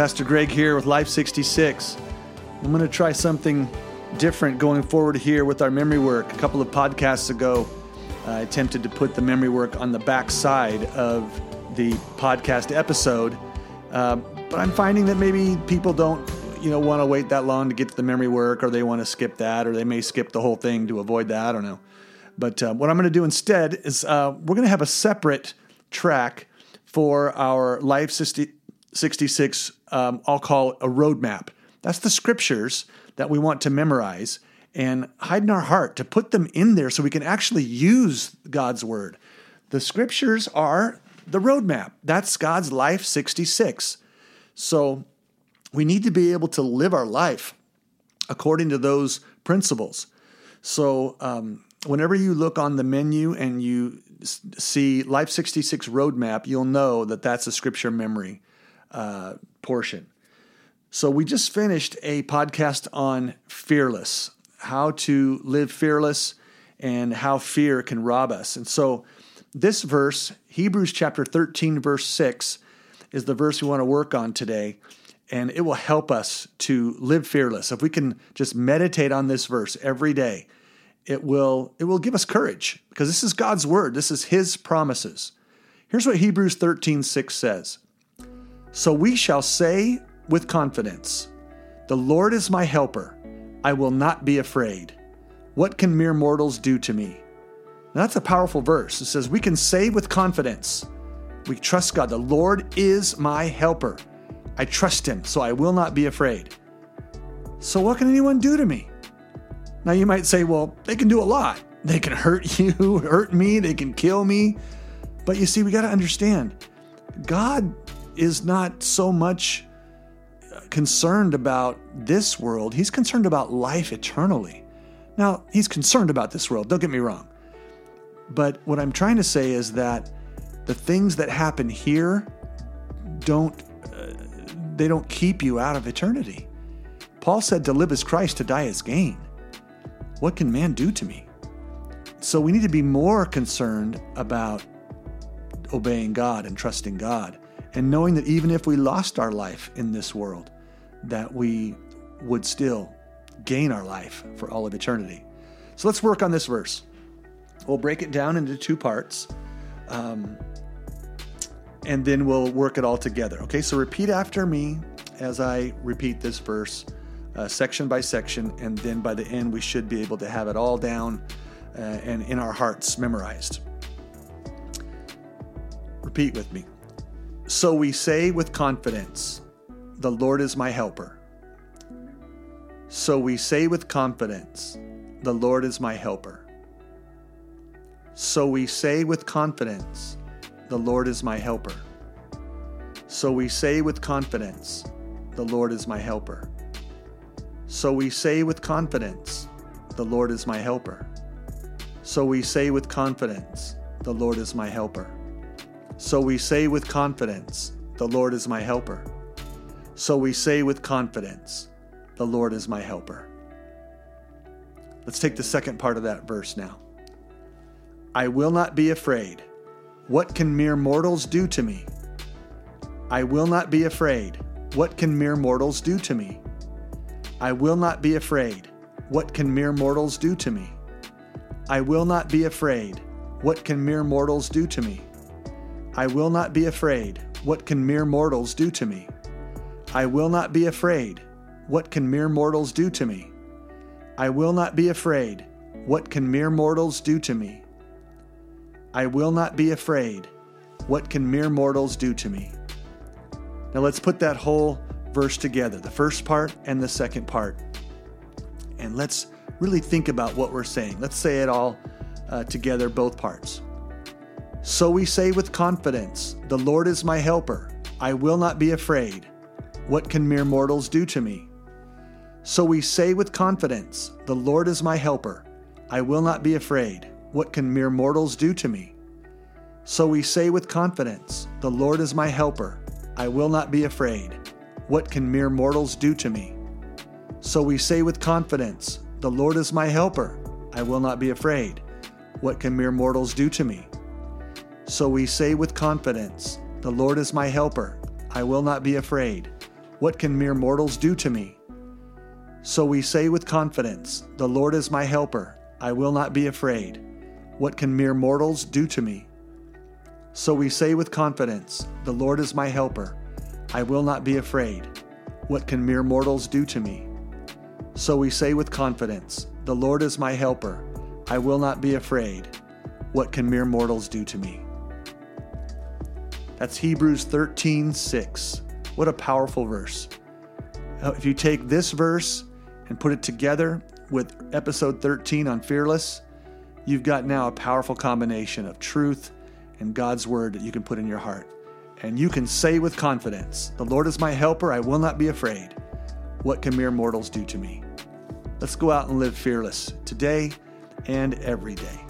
Pastor Greg here with Life 66. I'm going to try something different going forward here with our memory work. A couple of podcasts ago, I attempted to put the memory work on the back side of the podcast episode, uh, but I'm finding that maybe people don't, you know, want to wait that long to get to the memory work, or they want to skip that, or they may skip the whole thing to avoid that. I don't know. But uh, what I'm going to do instead is uh, we're going to have a separate track for our Life 60, 66, um, I'll call a roadmap. That's the scriptures that we want to memorize and hide in our heart to put them in there so we can actually use God's word. The scriptures are the roadmap. That's God's life 66. So we need to be able to live our life according to those principles. So um, whenever you look on the menu and you see Life 66 roadmap, you'll know that that's a scripture memory uh, portion. So, we just finished a podcast on fearless, how to live fearless, and how fear can rob us. And so, this verse, Hebrews chapter 13, verse 6, is the verse we want to work on today. And it will help us to live fearless. If we can just meditate on this verse every day, it will, it will give us courage because this is God's word, this is His promises. Here's what Hebrews 13, 6 says so we shall say with confidence, The Lord is my helper. I will not be afraid. What can mere mortals do to me? Now, that's a powerful verse. It says, We can say with confidence, We trust God. The Lord is my helper. I trust him, so I will not be afraid. So, what can anyone do to me? Now, you might say, Well, they can do a lot. They can hurt you, hurt me, they can kill me. But you see, we got to understand God is not so much concerned about this world, he's concerned about life eternally. Now, he's concerned about this world, don't get me wrong. But what I'm trying to say is that the things that happen here don't uh, they don't keep you out of eternity. Paul said to live as Christ, to die as gain. What can man do to me? So we need to be more concerned about obeying God and trusting God and knowing that even if we lost our life in this world, that we would still gain our life for all of eternity. So let's work on this verse. We'll break it down into two parts, um, and then we'll work it all together. Okay, so repeat after me as I repeat this verse, uh, section by section, and then by the end, we should be able to have it all down uh, and in our hearts memorized. Repeat with me. So we say with confidence, The Lord is my helper. So we say with confidence, The Lord is my helper. So we say with confidence, The Lord is my helper. So we say with confidence, The Lord is my helper. So we say with confidence, The Lord is my helper. So we say with confidence, The Lord is my helper. So we say with confidence, The Lord is my helper. So we say with confidence, The Lord is my helper. Let's take the second part of that verse now. I will not be afraid. What can mere mortals do to me? I will not be afraid. What can mere mortals do to me? I will not be afraid. What can mere mortals do to me? I will not be afraid. What can mere mortals do to me? I will not be afraid. What can mere mortals do to me? I will not be afraid. What can mere mortals do to me? I will not be afraid. What can mere mortals do to me? I will not be afraid. What can mere mortals do to me? Now let's put that whole verse together, the first part and the second part. And let's really think about what we're saying. Let's say it all uh, together, both parts. So we say with confidence, The Lord is my helper. I will not be afraid. What can mere mortals do to me? So we say with confidence, The Lord is my helper. I will not be afraid. What can mere mortals do to me? So we say with confidence, The Lord is my helper. I will not be afraid. What can mere mortals do to me? So we say with confidence, The Lord is my helper. I will not be afraid. What can mere mortals do to me? So we say with confidence, The Lord is my helper. I will not be afraid. What can mere mortals do to me? So we say with confidence, The Lord is my helper. I will not be afraid. What can mere mortals do to me? So we say with confidence, The Lord is my helper. I will not be afraid. What can mere mortals do to me? So we say with confidence, The Lord is my helper. I will not be afraid. What can mere mortals do to me? That's Hebrews 13 6. What a powerful verse. If you take this verse and put it together with episode 13 on Fearless, you've got now a powerful combination of truth and God's word that you can put in your heart. And you can say with confidence, The Lord is my helper, I will not be afraid. What can mere mortals do to me? Let's go out and live fearless today and every day.